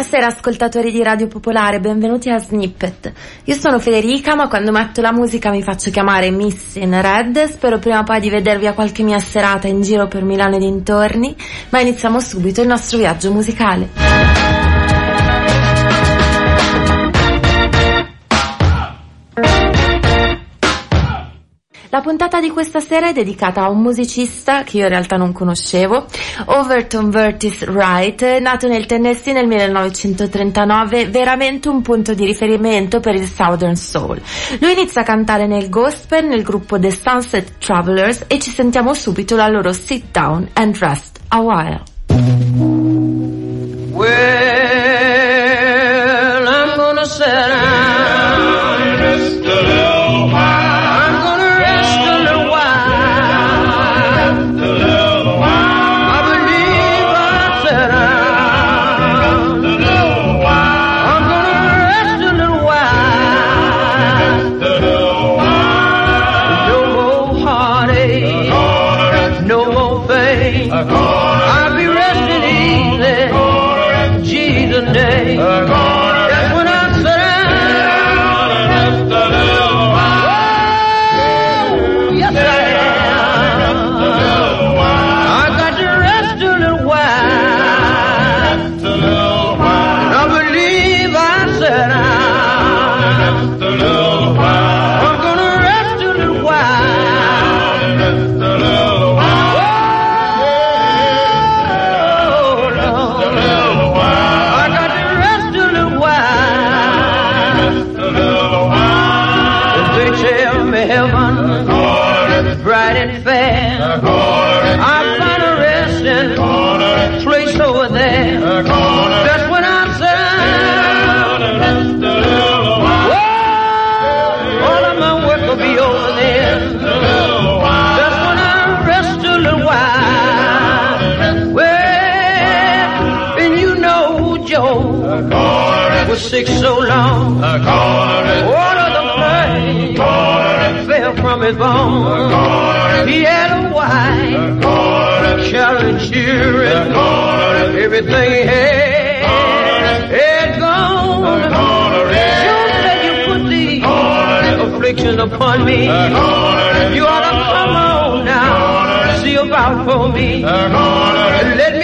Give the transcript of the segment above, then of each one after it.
Buonasera ascoltatori di Radio Popolare, benvenuti a Snippet. Io sono Federica, ma quando metto la musica mi faccio chiamare Miss in Red. Spero prima o poi di vedervi a qualche mia serata in giro per Milano e dintorni, ma iniziamo subito il nostro viaggio musicale. La puntata di questa sera è dedicata a un musicista che io in realtà non conoscevo, Overton Vertis Wright, nato nel Tennessee nel 1939, veramente un punto di riferimento per il Southern Soul. Lui inizia a cantare nel gospel nel gruppo The Sunset Travelers e ci sentiamo subito la loro Sit Down and Rest a While. Well, bright and fair, I find a resting place over there. That's when I say, Whoa, all of my work will be over there. That's when I rest a little while. Well, and you know Joe was sick so long. Fell from his bones. He had a wife, carrying children, everything he had, had gone. You said you put these afflictions upon me. You ought to come on now, see about for me. Let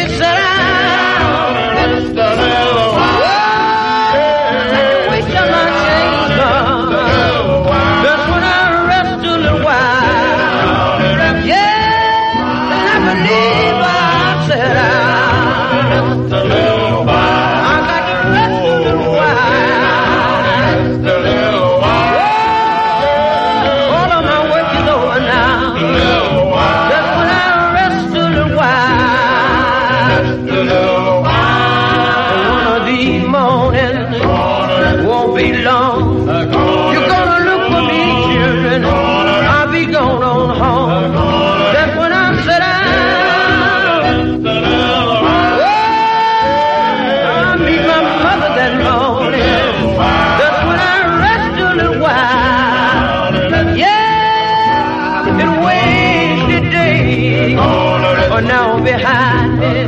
behind then.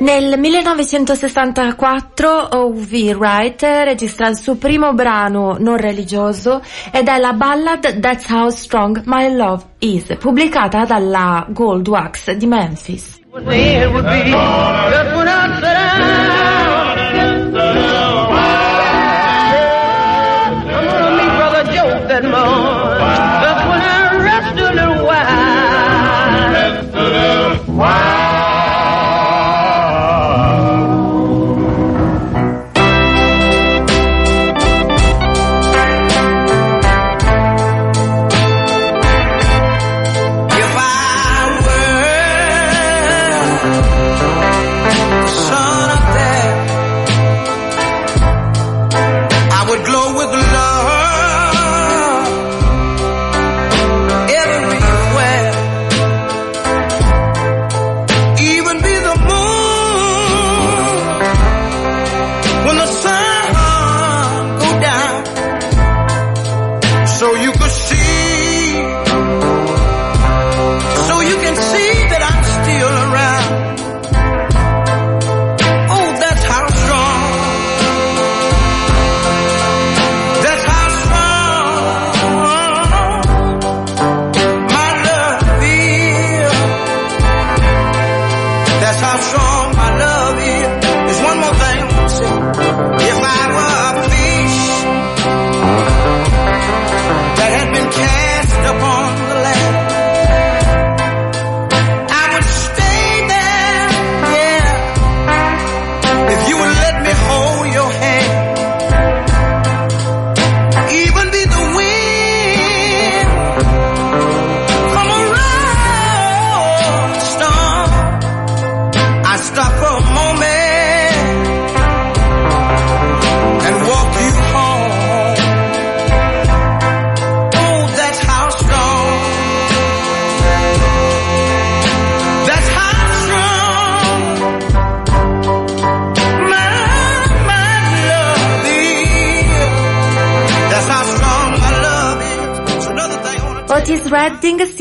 Nel 1964 O.V. Wright registra il suo primo brano non religioso ed è la ballad That's How Strong My Love Is, pubblicata dalla Gold Wax di Memphis.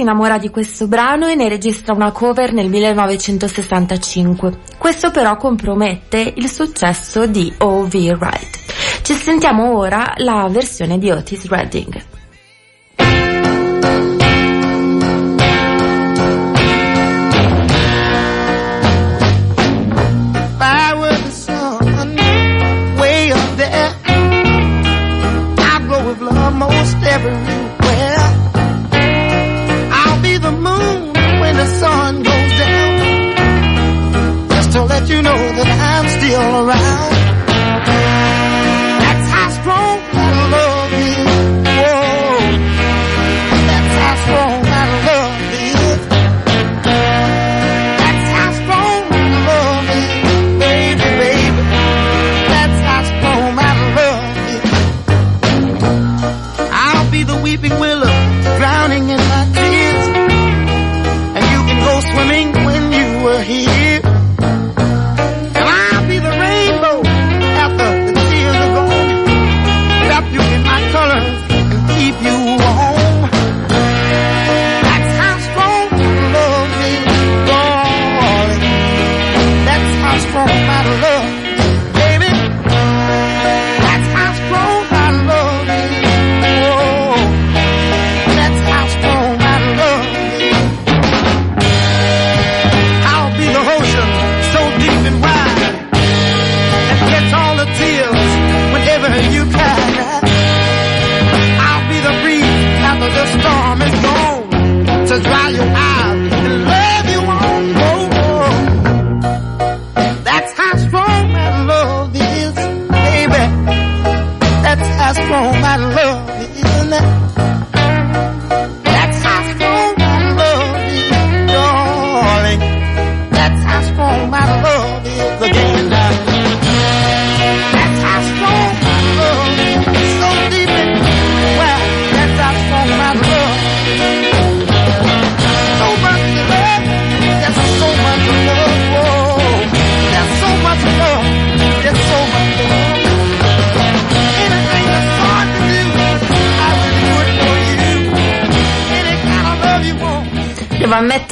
Innamora di questo brano e ne registra una cover nel 1965. Questo però compromette il successo di O.V. Wright. Ci sentiamo ora la versione di Otis Redding.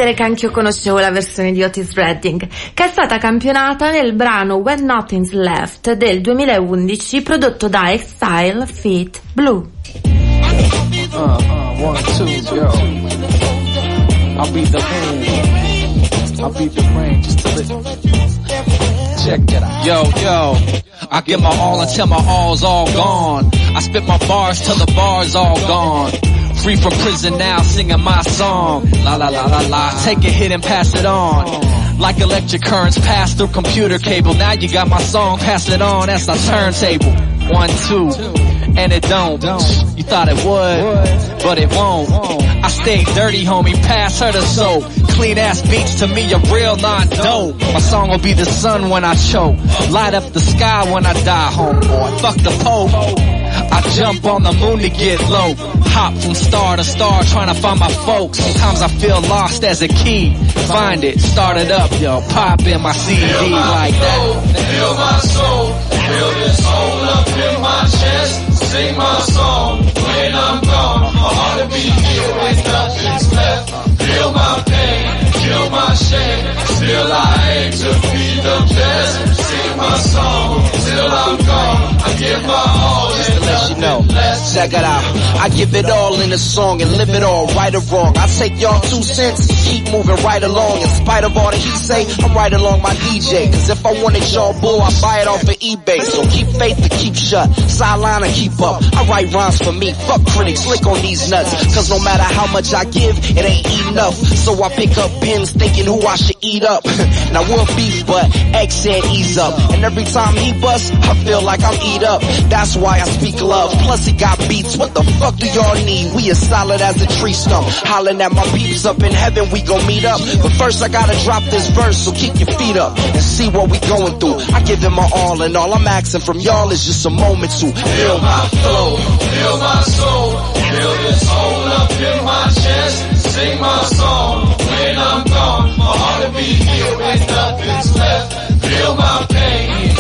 Ammettere che anch'io conoscevo la versione di Otis Redding, che è stata campionata nel brano When Nothing's Left del 2011 prodotto da Exile Feet Blue. Uh, uh, one, two. I'll be the moon. I'll be the rain just to let Check it out. Yo, yo, I give my all until my all's all gone. I spit my bars till the bars all gone. Free from prison now, singing my song. La la la la la, take a hit and pass it on. Like electric currents pass through computer cable. Now you got my song, pass it on, that's our turntable. One, two, and it don't. You thought it would, but it won't. I stay dirty, homie, pass her the soap. Clean ass beats to me, a real not dope. My song will be the sun when I choke. Light up the sky when I die, homeboy. Fuck the Pope. I jump on the moon to get low. Hop from star to star trying to find my folks. Sometimes I feel lost as a key. Find it, start it up, yo. Pop in my CD like that. Feel my soul, feel this hole up in my chest. Sing my song when I'm gone. My heart will be healed when nothing's left. Feel my pain, feel my shame. Still I aim to be the best. Sing my song till I'm gone. I give my all you know, check it out. I give it all in a song and live it all, right or wrong. I take y'all two cents, keep moving right along. In spite of all that he say, I'm right along my DJ. Cause if I wanted y'all bull, I buy it off of eBay. So keep faith and keep shut, sideline and keep up. I write rhymes for me, fuck critics, lick on these nuts. Cause no matter how much I give, it ain't enough. So I pick up pins thinking who I should eat up. now we'll beef, but X said ease up. And every time he bust, I feel like I'm eat up. That's why I speak love. Plus he got beats. What the fuck do y'all need? We as solid as a tree stump. Hollering at my peeps up in heaven, we gon' meet up. But first I gotta drop this verse, so keep your feet up and see what we going through. I give it my all and all I'm asking from y'all is just a moment to feel my flow. Feel my soul, feel this hole up in my chest. Sing my song when I'm gone. My heart will be healed and nothing's left. Feel my pain,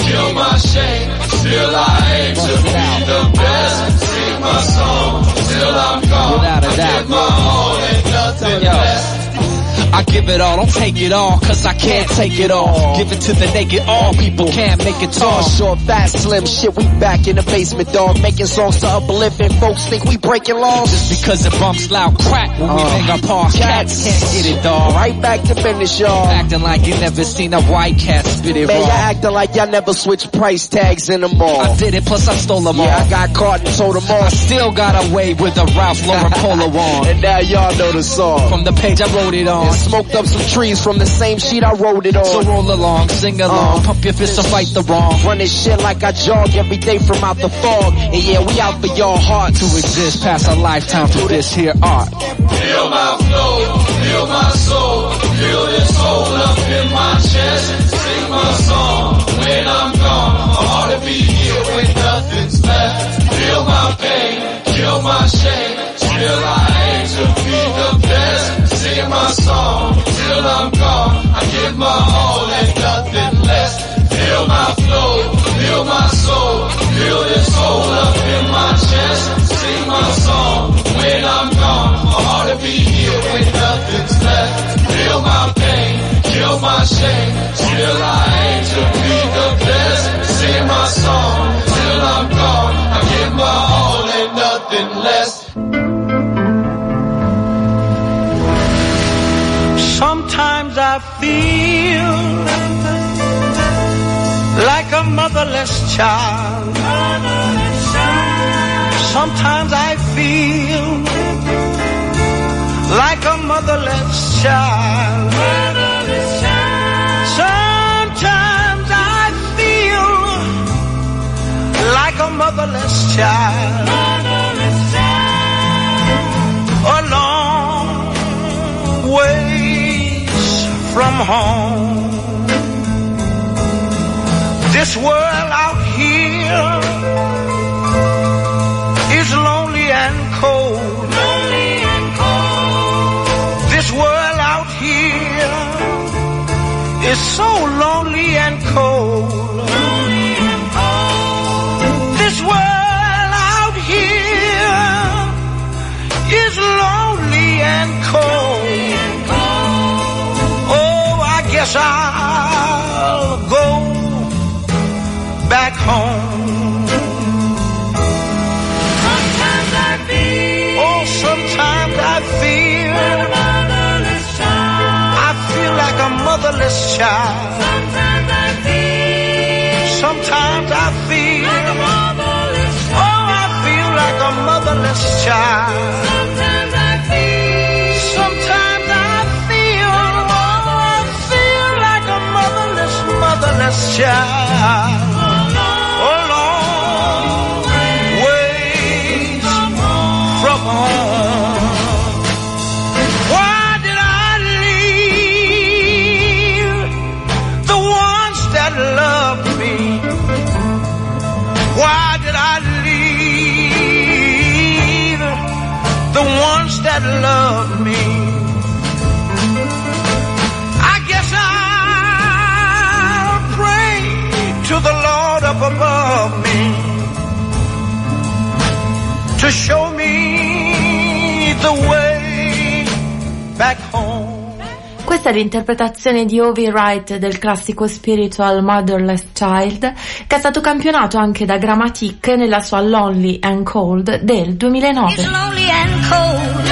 I give it all, don't take it all, cause I can't take it all. Give it to the naked, all people can't make it Tall, short, fast, slim, shit, we back in the basement, dog. Making songs to uplift and folks think we breaking laws. Just because it bumps loud crack when we Uh, hang our paws. Cats can't get it, dog. Right back to finish, y'all. Acting like you never seen a white cat spit it Man, y'all raw. acting like y'all never switched price tags in the mall. I did it, plus I stole them Yeah, I got caught and sold them I still got away with the Ralph Lauren polo on. And now y'all know the song. From the page I wrote it on. And smoked up some trees from the same sheet I wrote it on. So roll along, sing along, Uh. pump your fist and fight the wrong. Running shit like I jog every day from out the fog. And yeah, we out for y'all hearts. To exist past a lifetime for this here art. Feel my flow, feel my soul, feel this hole up in my chest. Sing my song when I'm gone. A heart to be here when nothing's left. Feel my pain, kill my shame. Song till I'm gone. I give my all and nothing less. Feel my flow, feel my soul, feel this hole up in my chest. Sing my song when I'm gone. A heart to be here when nothing's left. Feel my pain, kill my shame. Still I aim to be the best. Sing my song till I'm gone. I give my all and nothing less. I feel like a motherless child. Sometimes I feel like a motherless child. Sometimes I feel like a motherless child. From home. This world out here is lonely and cold. lonely and cold. This world out here is so lonely and cold. I'll go back home. Oh, sometimes I feel I feel like a motherless child. Sometimes I feel Oh, I feel like a motherless child. Sometimes I feel motherless child. Oh, long ways from home. Why did I leave the ones that loved me? Why did I leave the ones that loved me? Up above me to show me the way back home. Questa è l'interpretazione di Ovi Wright del classico spiritual Motherless Child, che è stato campionato anche da Grammatic nella sua Lonely and Cold del 2009. It's lonely and cold.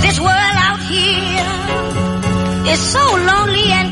This world out here is so lonely and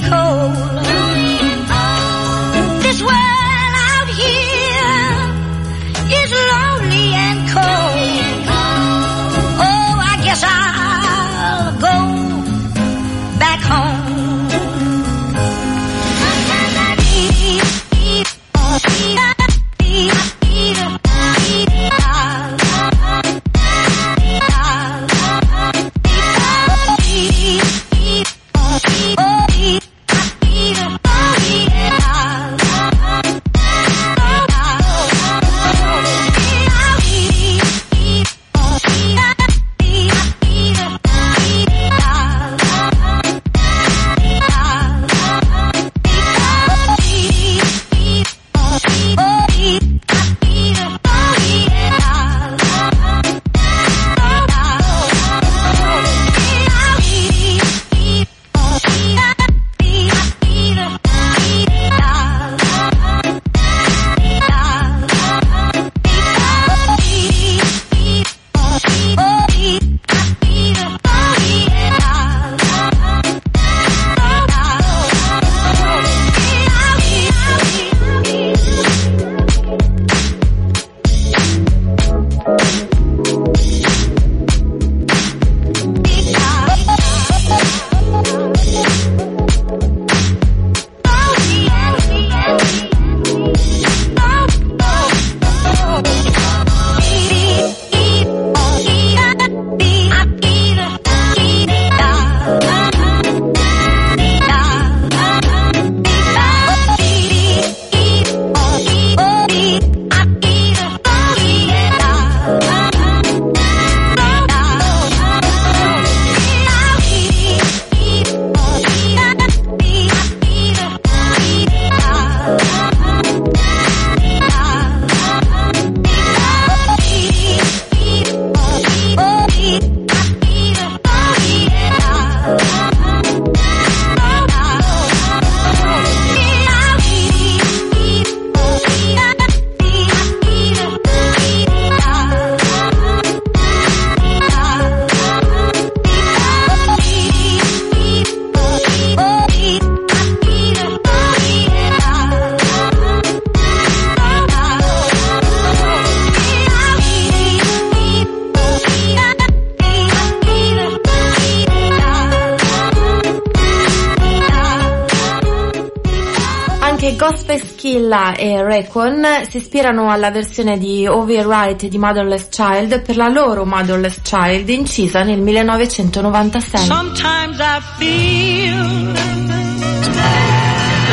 Recon si ispirano alla versione di Overwrite di Motherless Child per la loro Motherless Child incisa nel 1996. Sometimes I feel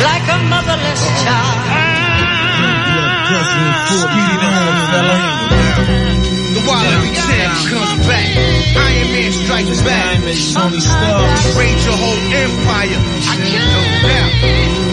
like a motherless child. The Wally Champ comes back. Iron Man strikes back. Your whole empire. I can't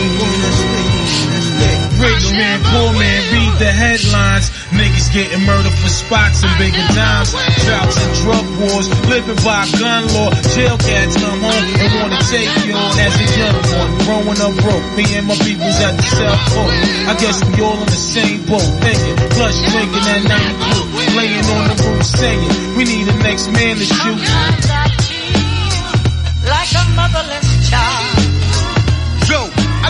man, poor man, read the headlines. Niggas getting murdered for spots and bigger dimes. Droughts and drug wars, living by gun law. Jail cats come home and wanna take you on as a young one. Growing up broke, me and my peoples at the South Pole. I guess we all in the same boat. Thinking, plus drinking that blue. Laying on the roof saying, we need the next man to shoot. Sometimes I feel like a motherless child. Yo, I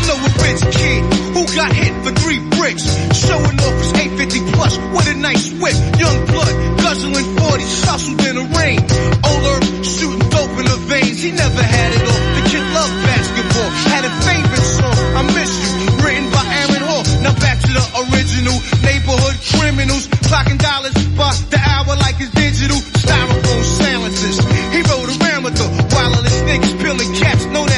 know a rich kid who got hit for three bricks. Showing off his 850 plus with a nice whip. Young blood, guzzling 40s, hustled in the rain. Older, shooting dope in the veins. He never had it all. The kid loved basketball. Had a favorite song, I Miss You, written by Aaron Hall. Now back to the original. Neighborhood criminals, clocking dollars by the hour like it's digital. Styrofoam silences. He rode around with the wireless niggas peeling caps known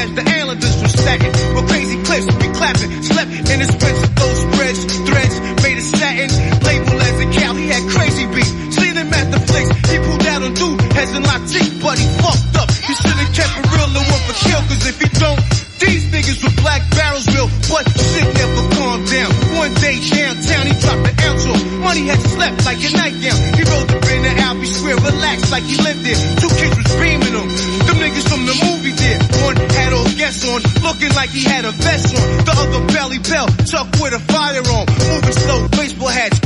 has in lot teeth, but he fucked up. He should've kept it real and went for kill, cause if he don't, these niggas with black barrels will, but the shit never calmed down. One day downtown, he dropped an ounce off. Money had slept like a nightgown. He rolled up in the Albee Square, relaxed like he lived there. Two kids was beaming him. Them niggas from the movie did. One had all guests on, looking like he had a vest on. The other belly belt, tucked with a firearm. Moving slow,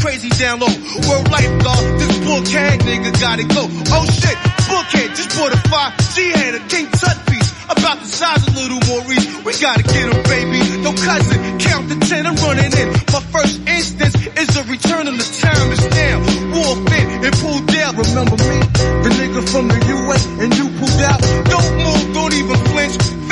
crazy down low. World life dog, this bookhead nigga gotta go. Oh shit, bookhead just bought a five. She had a King Tut piece. About the size of little Maurice. We gotta get him, baby. No cousin, count the ten, I'm running in. My first instance is a return of the time is now. Wolf in and pulled out. Remember me? The nigga from the UA and you pulled out.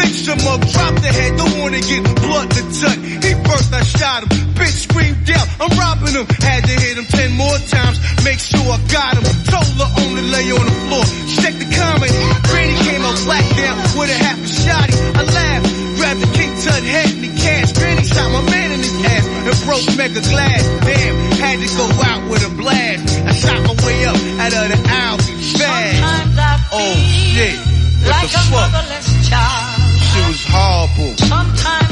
Fix your mug, drop the head, don't wanna get blood to touch. He burst, I shot him. Bitch screamed out, I'm robbing him. Had to hit him ten more times, make sure I got him. Told her only lay on the floor. Check the comment. Granny came out black down with a half a shotty. I laughed, grabbed the King Tut head and the cash. Granny shot my man in his ass and broke mega glass. Damn, had to go out with a blast. I shot my way up out of the aisle fast. Sometimes I oh, feel Oh shit, what like a fuck? motherless child. Shit was horrible. Sometimes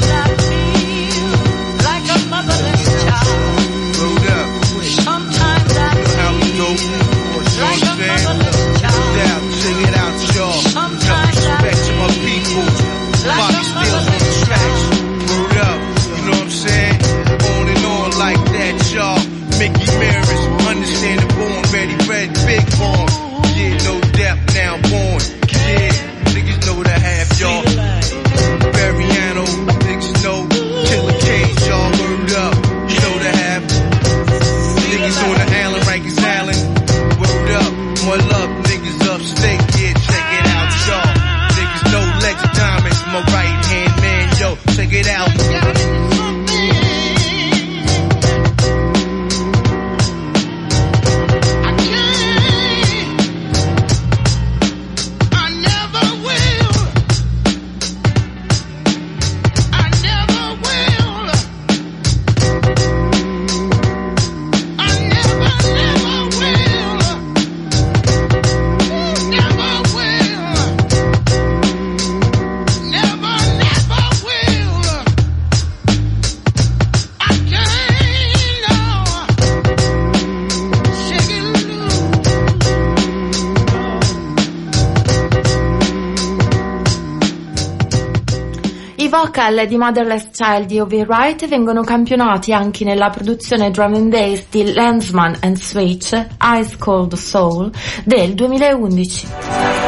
Vocal di Motherless Child di Ovi Wright vengono campionati anche nella produzione drum and bass di Lensman and Switch Ice Cold Soul del 2011.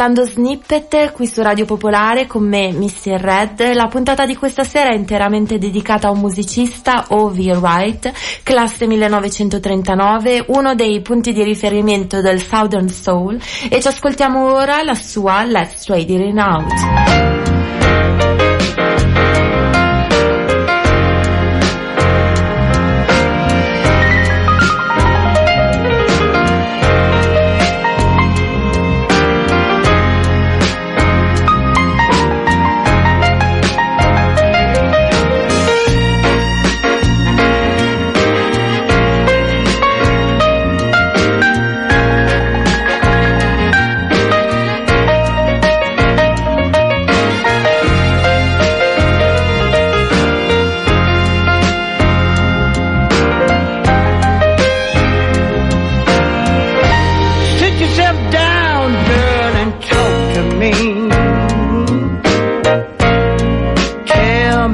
Ascoltando Snippet qui su Radio Popolare con me, Missy Red. La puntata di questa sera è interamente dedicata a un musicista, O.V. Wright, classe 1939, uno dei punti di riferimento del Southern Soul e ci ascoltiamo ora la sua Let's Trade It Out.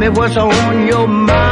Me what's on your mind.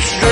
Let's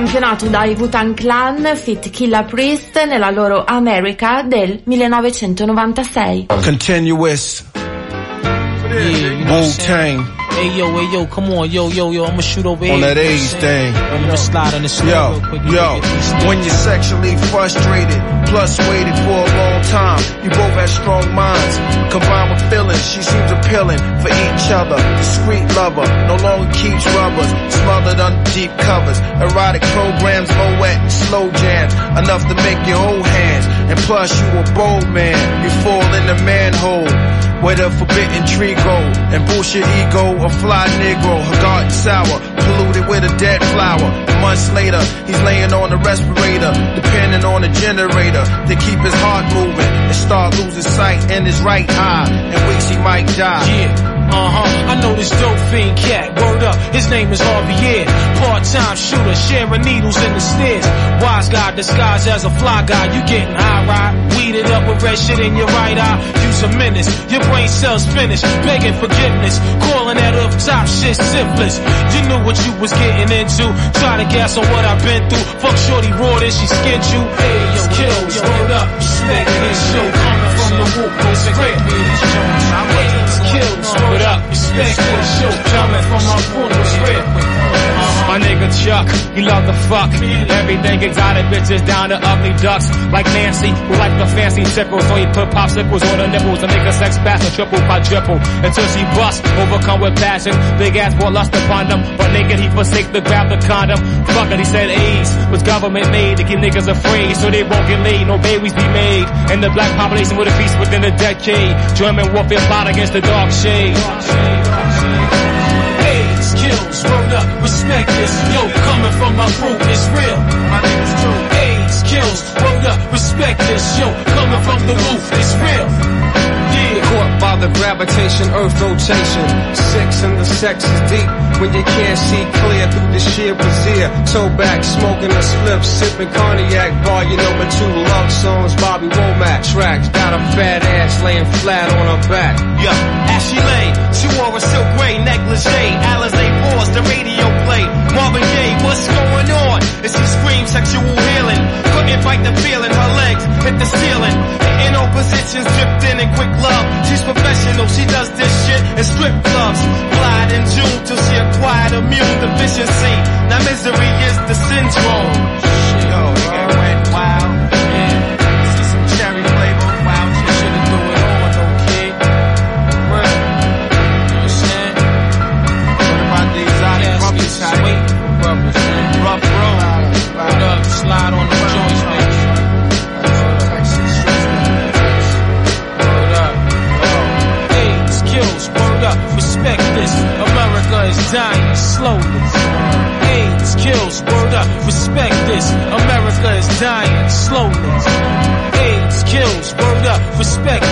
campionato dai Wu-Tang Clan Fit Killa Priest nella loro America del 1996. Continuous. Wu Tang Hey yo, hey yo, come on, yo, yo, yo, I'ma shoot over here. on that you know what I'm age thing. I'm gonna slide on the slow Yo, real quick. yo, when you're sexually frustrated, plus waited for a long time, you both have strong minds, combined with feelings, she seems appealing for each other, discreet lover, no longer keeps rubbers, smothered under deep covers, erotic programs, moet and slow jams, enough to make your whole hands, and plus you a bold man, you fall in the manhole, where the forbidden tree grow, and bullshit ego, a fly negro, her garden sour, polluted with a dead flower. Months later, he's laying on the respirator, depending on the generator to keep his heart moving and start losing sight in his right eye. In weeks he might die. Yeah. Uh-huh, I know this dope fiend cat, word up, his name is Javier. Part-time shooter, sharing needles in the stairs. Wise guy disguised as a fly guy, you getting high, right? Weeded up with red shit in your right eye. Use a menace, your brain cells finished. Begging forgiveness, calling that up top shit syphilis You knew what you was getting into. Try to guess on what I've been through. Fuck shorty raw, then she skinned you. Hey, yo, kills, word up, respect this show from the it's real. Haters, kills, word up, respect this show coming from my it's real. My nigga Chuck, he love the fuck. Everything exotic bitches down to ugly ducks. Like Nancy, who like the fancy tickles. So he put popsicles on her nipples to make her sex fast and triple quadruple. Until she bust, overcome with passion. Big ass brought lust upon them. But naked he forsake to grab the condom. Fuck it, he said AIDS was government made to keep niggas afraid. So they won't get laid, no babies be made. And the black population would have feast within a decade. German warfare plot against the dark shade. AIDS, kills, word up, respect this. Yo, coming from my crew, it's real. My niggas true. AIDS, kills, word up, respect this. Yo, coming from the roof, it's real. Yeah. Caught by the gravitation, earth rotation. Six and the sex is deep when you can't see clear through the sheer brazier. Toe back, smoking a slip, sipping cognac. Bar number two love songs, Bobby Womack tracks. Got a fat ass laying flat on her back. Yo, as she lay, she wore a silk gray negligee. Alizé paused, the radio played. Marvin Gaye, what's going on? And she screamed sexual healing. Couldn't fight the feeling, her legs hit the ceiling. In all positions, dripped in in quick love. She's professional, she does this shit in strip clubs. Glide in June till she acquired immune deficiency. Now misery is the syndrome.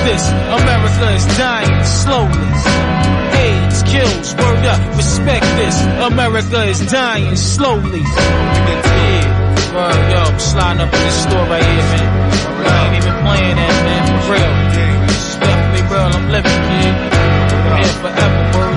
This. America is dying slowly. AIDS, kills, word up, respect this. America is dying slowly. Word up, I'm sliding up in the store right here, man. I ain't even playing that, man, for real. Definitely real, I'm living, kid. Here forever, word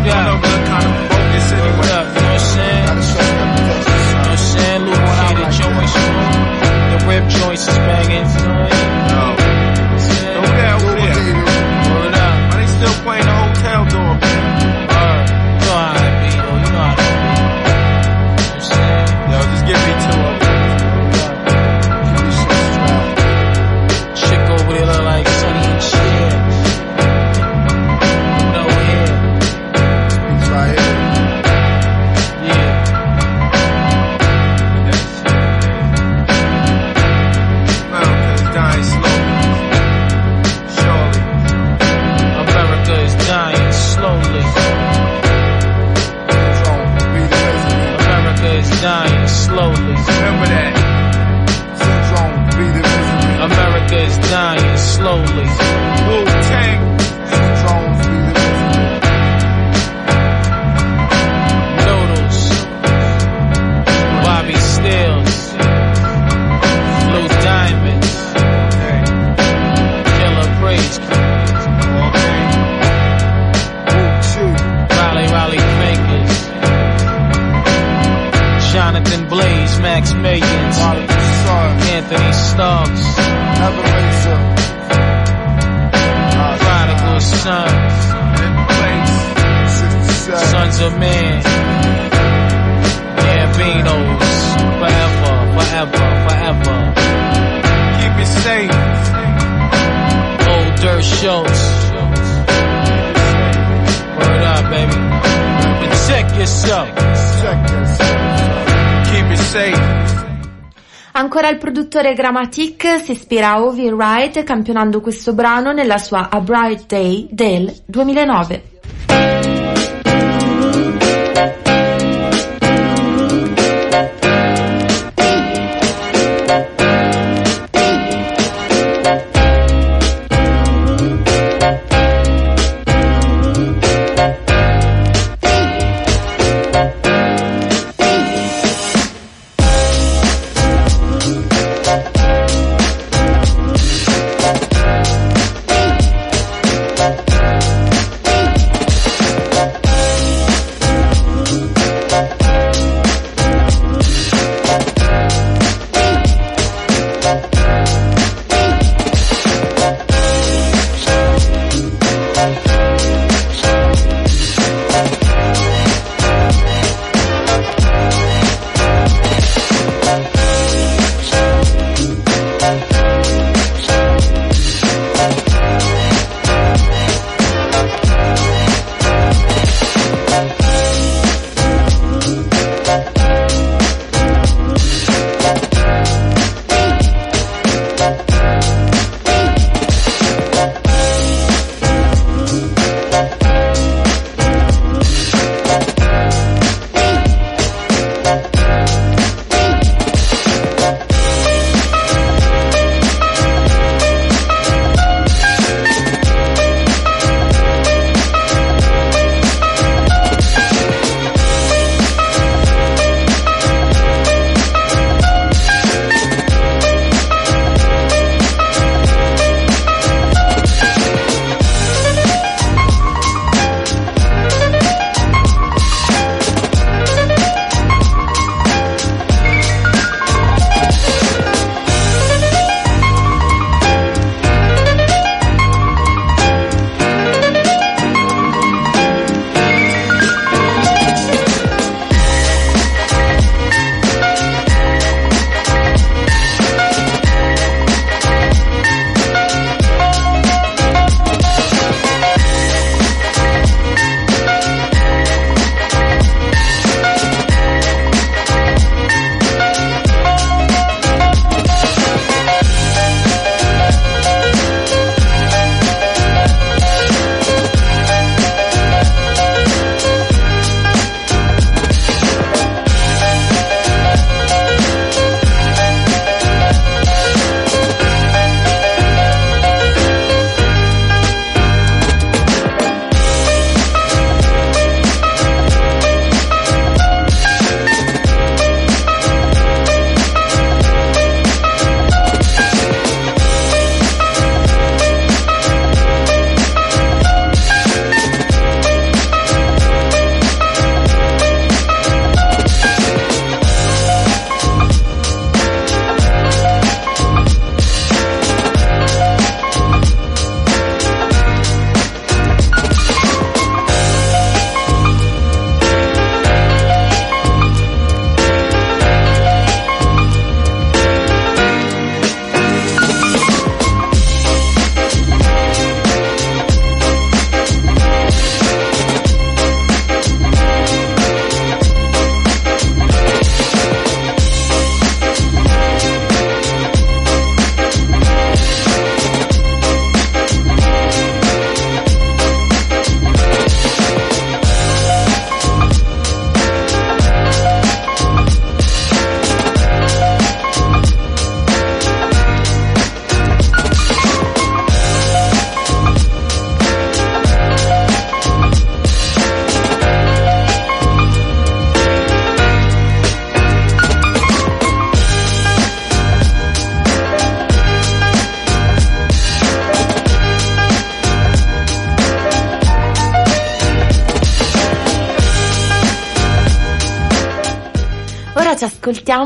of Man. Gambinos. Forever, forever, forever. Keep it safe. Old Dirt Schultz. Word up, baby. Protect yourself. Keep it safe. Ancora il produttore Grammatic si ispira a Ovi Wright campionando questo brano nella sua A Bright Day del 2009.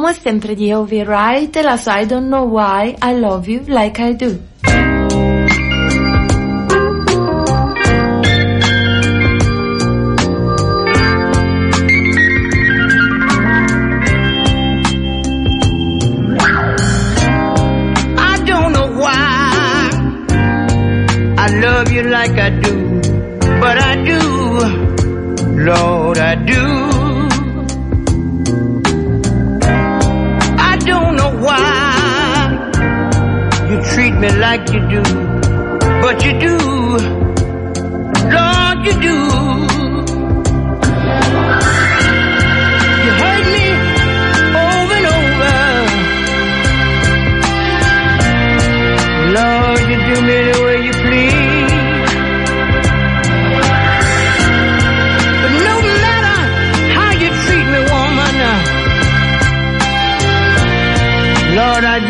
Ascoltiamo sempre di O.V. Wright, la I Don't Know Why I Love You Like I Do. Treat me like you do, but you do, Lord, you do. You hurt me over and over. Lord, you do me the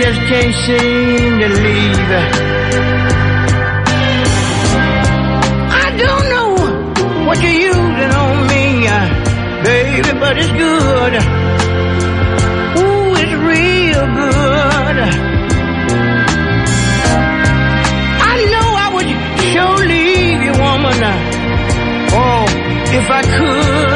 just can't seem to leave. I don't know what you're using on me, uh, baby, but it's good. Ooh, it's real good. I know I would sure leave you, woman. Oh, if I could,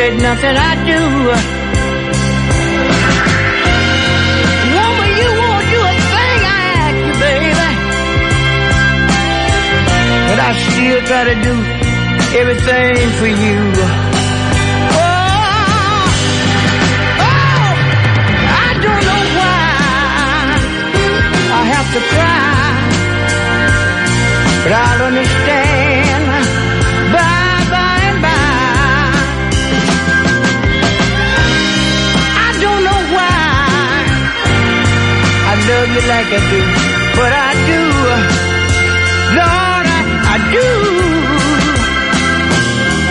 appreciate nothing I do. Woman, you won't do a thing I ask you, baby. But I still try to do everything for you. Love you like I do, but I do, Lord, I, I do.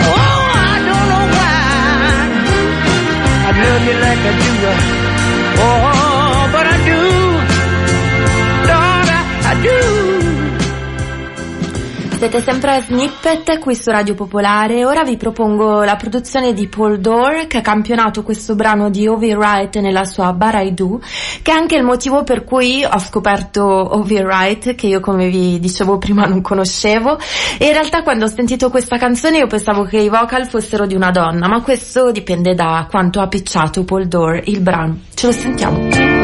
Oh, I don't know why I love you like I do. Siete sempre a Snippet qui su Radio Popolare. Ora vi propongo la produzione di Paul Dore che ha campionato questo brano di Ovi Wright nella sua Bar I Do, che è anche il motivo per cui ho scoperto Ovi Wright, che io come vi dicevo prima non conoscevo. E in realtà quando ho sentito questa canzone io pensavo che i vocal fossero di una donna, ma questo dipende da quanto ha picciato Paul Dore il brano. Ce lo sentiamo.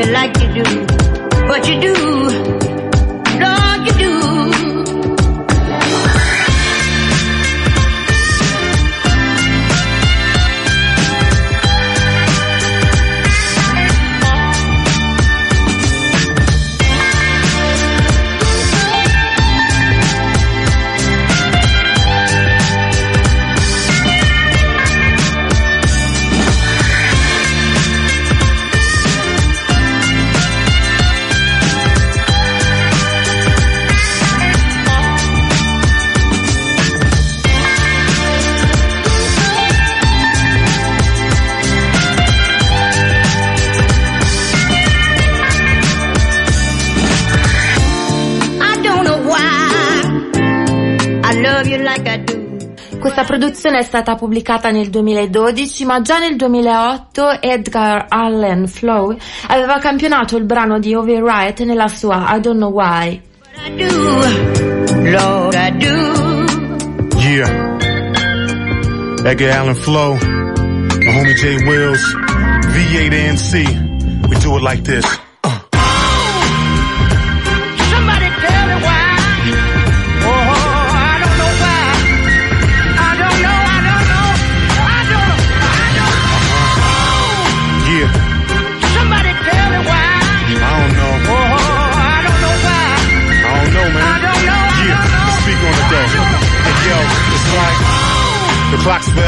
Me like you do. But you do. Questa produzione è stata pubblicata nel 2012, ma già nel 2008 Edgar Allan Flow aveva campionato il brano di Ovi Wright nella sua I Don't Know Why. Yeah. Edgar Allan Flow, my homie Jay Wills, V8 NC. We do it like this.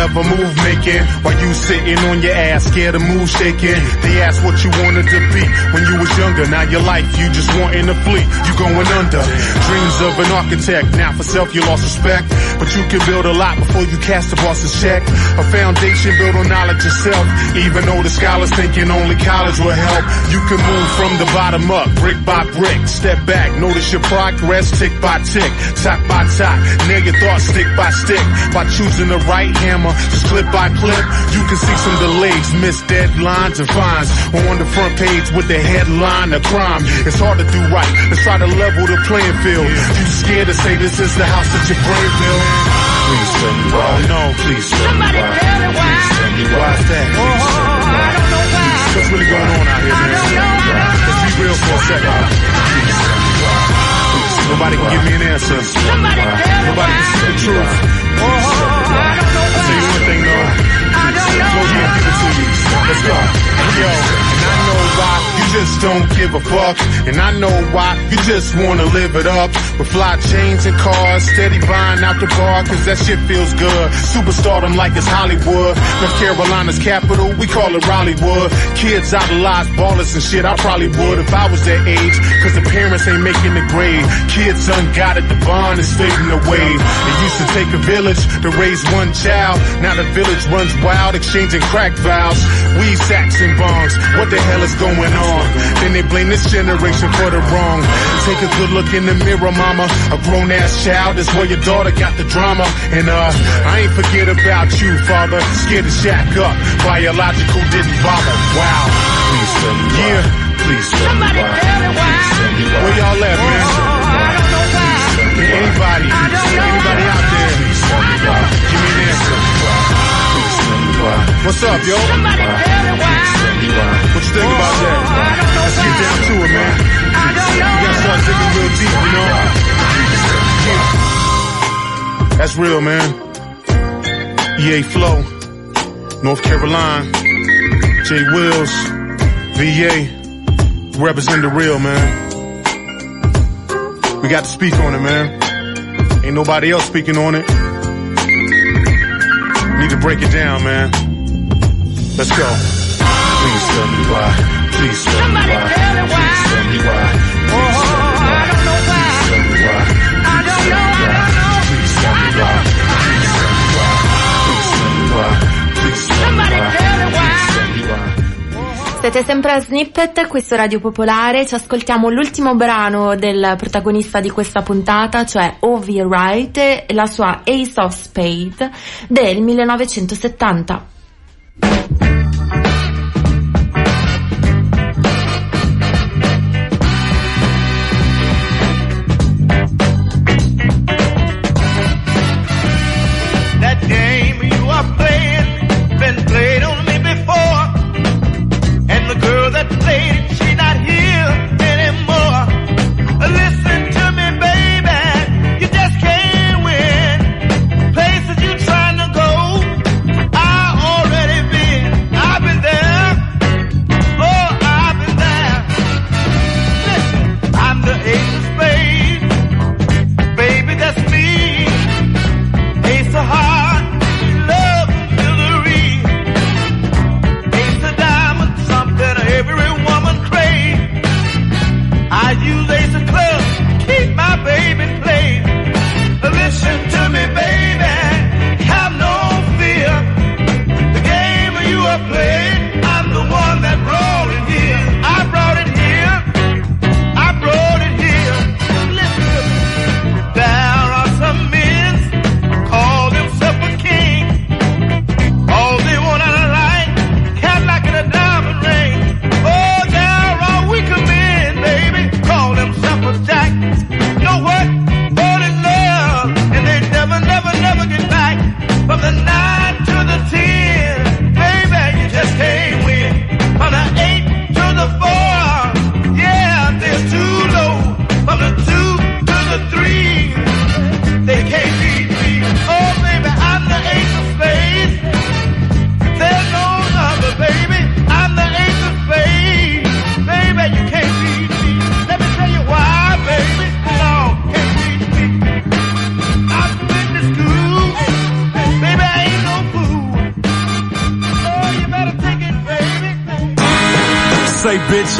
Forever move making while you sitting on your ass, scared of move shaking. They ask what you wanted to be when you was younger. Now your life, you just wanting to flee. You going under. Dreams of an architect. Now for self, you lost respect. But you can build a lot before you cast the boss's check. A foundation built on knowledge yourself. Even though the scholars thinking only college will help. You can move from the bottom up, brick by brick. Step back, notice your progress, tick by tick, top by top. Your thoughts stick by stick. By choosing the right hammer, just clip by clip. You can see some delays, missed deadlines and fines. On the front page with the headline of crime. It's hard to do right. Let's try to level the playing field. You scared to say this is the house that your brain built? Please tell me why. Oh no, please tell Somebody me why. tell me why. Please tell me why is that? Please tell me oh, why. I don't know why. What's really going on out here, man? I don't know, I don't Let's be real for a second. Please tell me why. Please, Nobody can give me an answer. Somebody tell me Nobody can see the truth. Oh, thing though. I don't know. Flow gonna give it to you. Let's go. Yo, know why you just don't give a fuck. And I know why you just wanna live it up. With fly chains and cars, steady buying out the bar, cause that shit feels good. Superstardom like it's Hollywood. North Carolina's capital, we call it Rollywood. Kids idolize ballers and shit, I probably would if I was their age. Cause the parents ain't making the grade. Kids unguided, the bond is fading away. It used to take a village to raise one child. Now the village runs wild, exchanging crack vows. Weed sacks and bongs. What the hell is going on? Then they blame this generation for the wrong. Take a good look in the mirror, mama. A grown ass child is where your daughter got the drama. And uh, I ain't forget about you, father. Scared to shack up. Biological didn't bother. Wow. Please tell me why. Yeah. Please tell Somebody me why. tell me why. Please tell me why. Where y'all at, man? I don't know why. Anybody? I don't know. Anybody out there? Please tell me why. Give me an answer. What's up, yo? Somebody tell me why. What you think about oh, that? I don't know Let's get down to it, man. I don't know. We gotta start digging real deep, you know? Yeah. That's real, man. EA Flow, North Carolina, Jay Wills, VA, represent the real, man. We got to speak on it, man. Ain't nobody else speaking on it. Need to break it down, man. Let's go. Please tell me why. Please tell me why. tell me why. Please tell me why. Oh, I don't know why. Please tell me why. I don't know, I don't know. Please tell me why. Please tell me why. Please tell me why. Siete sempre a Snippet, questo Radio Popolare, ci ascoltiamo l'ultimo brano del protagonista di questa puntata, cioè Ovi Wright, la sua Ace of Spade del 1970.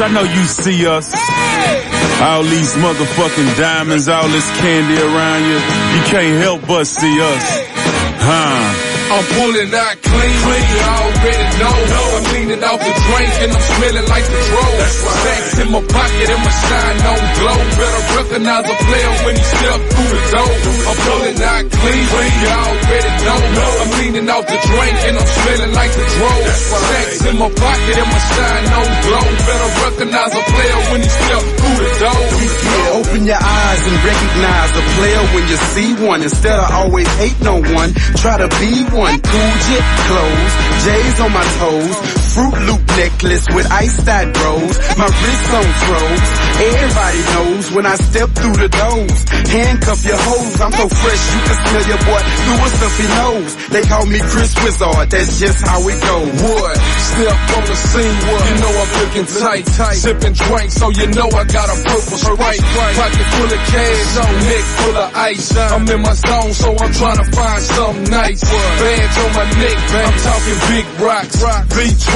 I know you see us. All these motherfucking diamonds, all this candy around you. You can't help but see us. Huh. I'm pulling out clean, clean, you already know. I'm cleaning off the drink and I'm smelling like the dro. Stacks in my pocket and my shine on glow. Better recognize a player when he step through the door. I'm pulling out clean, clean, you already know. I'm cleaning off the drink and I'm smelling like the dro. Stacks in my pocket and my shine on glow. Better recognize a player when he step through the door. Yeah, open your eyes and recognize a player when you see one. Instead of always hate no one, try to be one. Cool jet clothes, J's on my toes, Fruit Loop necklace with iced out rose, my wrist on froze. Everybody knows when I step through the doors. Handcuff your hoes, I'm so fresh you can smell your boy through a stuffy nose. They call me Chris Wizard, that's just how it goes. What? Step on the scene, what? You know I'm looking tight, tight. Sipping drink, so you know I got a purple stripe. Pocket full of cash, on neck full of ice. I'm in my zone, so I'm trying to find something nice. Bands on my neck, man. I'm talking big rocks.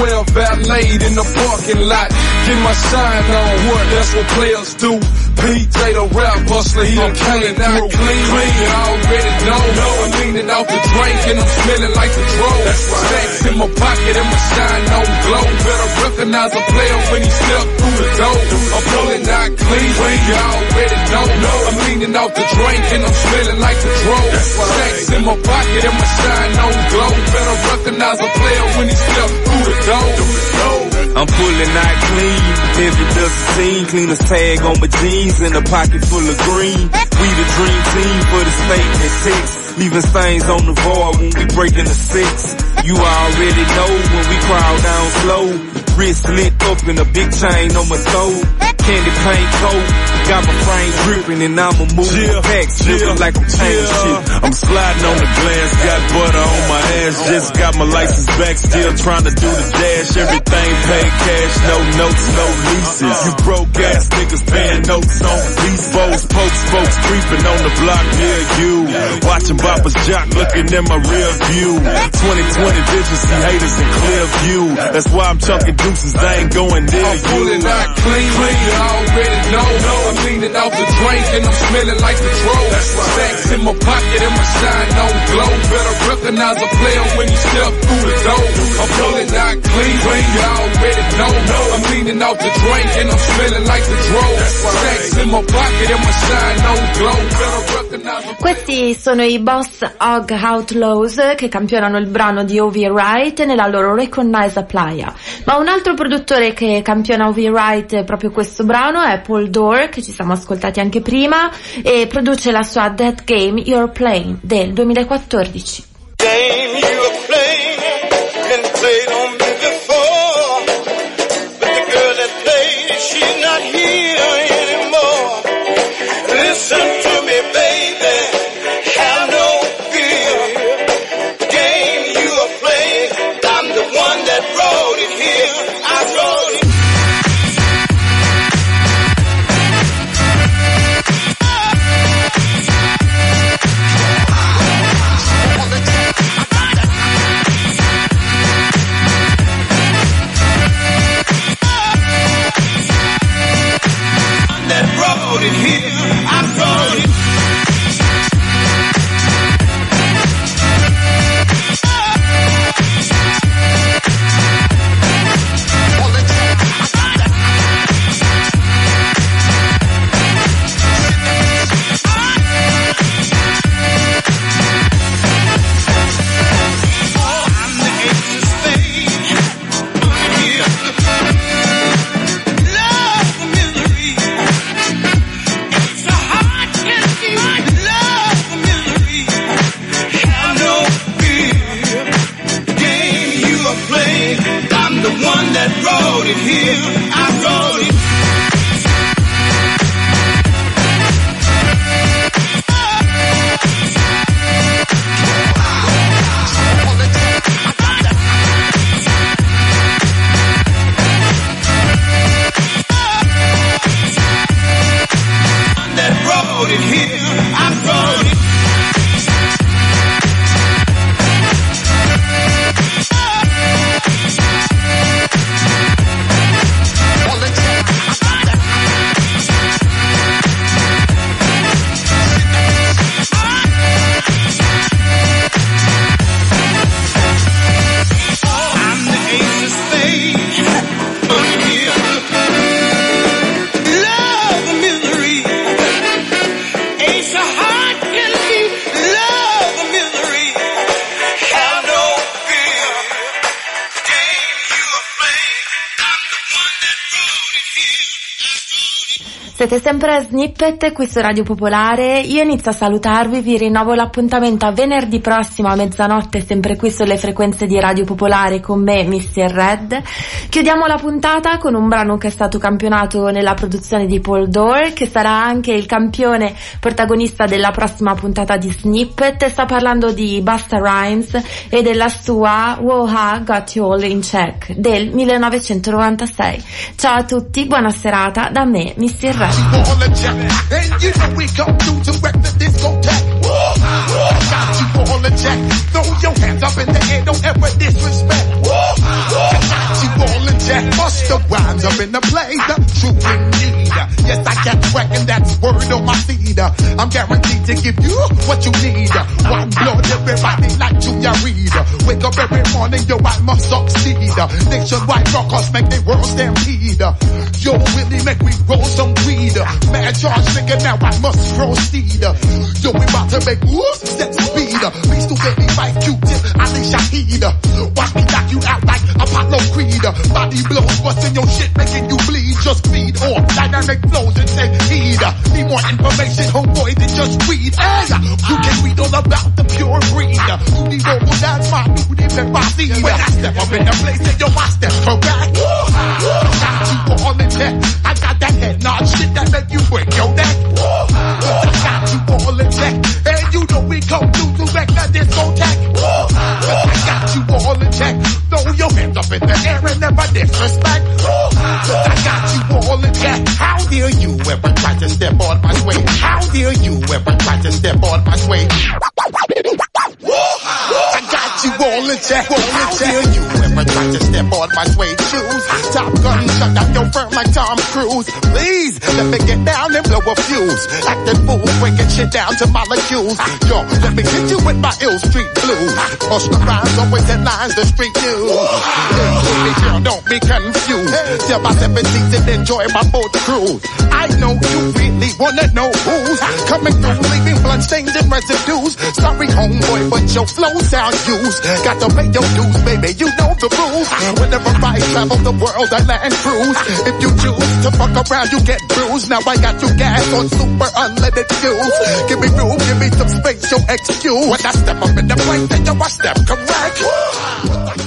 V12 valeted in the parking lot. Get my shine on, what? That's what players do. PJ the rap hustler, he done came out clean. clean. You already know. I'm leaning off the drink and I'm smelling like the dro. Stacks in my pocket and my shine on glow. Better recognize a player when he step through the door. I'm pulling out clean. clean. You already know. I'm leaning off the drink and I'm smelling like the dro. Stacks in my pocket and my shine on glow. Better recognize a player when he step through the door. I'm pulling out clean, dust team, clean as tag on my jeans and a pocket full of green. We the dream team for the state and six, leaving stains on the void when we breaking the six. You already know when we crawl down slow, wrist lit up in a big chain on my toe. Candy paint coat, got my frame dripping and I'ma move yeah, back, looking like I'm changing yeah. shit. I'm sliding on the glass, got butter on my ass, just got my license back, still trying to do the dash. Everything paid cash, no notes, no leases. Uh-uh. You broke ass niggas paying notes on these Foes, pokes, folks creeping on the block near you. Watching Boppers jock, looking in my rear view. 2020 vision, see haters in clear view. That's why I'm chunking deuces, I ain't going near I'm you. pulling out clean, clean, you already know. I'm leaning off the drink and I'm smelling like the dro. Stacks in my pocket and my shine on glow. Better recognize a player when he step through the door. I'm pulling out clean, clean, you already know. I'm leaning off the drink and I'm smelling like the dro. Stacks in my pocket and my shine on glow. Better recognize Questi sono i Boss Hog Outlaws che campionano il brano di O.V. Wright nella loro Recognize a Playa. Ma un altro produttore che campiona O.V. Wright proprio questo brano è Paul Dore, che ci siamo ascoltati anche prima, e produce la sua Dead Game You're Playing del 2014. game you are playing here. I wrote Este sempre Snippet qui su Radio Popolare. Io inizio a salutarvi, vi rinnovo l'appuntamento a venerdì prossimo a mezzanotte, sempre qui sulle frequenze di Radio Popolare con me, Mr. Red. Chiudiamo la puntata con un brano che è stato campionato nella produzione di Paul Dore, che sarà anche il campione protagonista della prossima puntata di Snippet. Sta parlando di Busta Rhymes e della sua Woha Got You All in Check del 1996. Ciao a tutti, buona serata da me, Mr. Red. All the jack. And you know we through to wreck the discotheque. Got you the jack. Throw your hands up in the air, don't ever disrespect. Got you the jack. Bust the rhymes up in the place. True indeed. Yes, I got crack and that's word on my I'm guaranteed to give you what you need. One blood, everybody like Junior Reid. Wake up every morning, yo, I must succeed. Nationwide rockers make the world stampede. Yo, Willie, make me roll some weed. Mad charge nigga, now I must proceed. Yo, we about to make moves, set speed. Be stupid, be fight Q-tip, Ali Shaheed. Watch me knock you out like Apollo Creed. Body blows, busting your shit, making you bleed. Just feed on dynamic flows and take heed. Need more information, homeboy, than just read. Hey, you can read all about the pure breed. You need more, well, that's my new name, I see. When I step up in the place, then yo, I step correct. Got you all in check. I got that head nod shit that make you break your neck. Got you all in check. And you know we come through to wreck the discotheque. I got you all in check. Throw your hands up in the air and never disrespect. I got you all in check. How dare you ever try to step on my way? How dare you ever try to step on my way? I got you all in check. How you ever try to step on my suede shoes? Top gun shut down your firm like Tom Cruise. Please let me get down and blow a fuse. Acting fool, breaking shit down to molecules. Yo, let me hit you with my ill street blues. Push the rhymes, always headlines, the street news. Baby girl, don't be confused. Tell my seven and enjoy my boat cruise. I know you really wanna know who's coming through, leaving blood stains and residues. Sorry, homeboy, but your flow sound used. Got to pay your dues, baby. You know the rules. Whenever I travel the world, I land cruise. If you choose to fuck around, you get bruised. Now I got you gas on super unleaded fuels. Give me room, give me some space, your excuse. When I step up in the place, then yo, I step correct.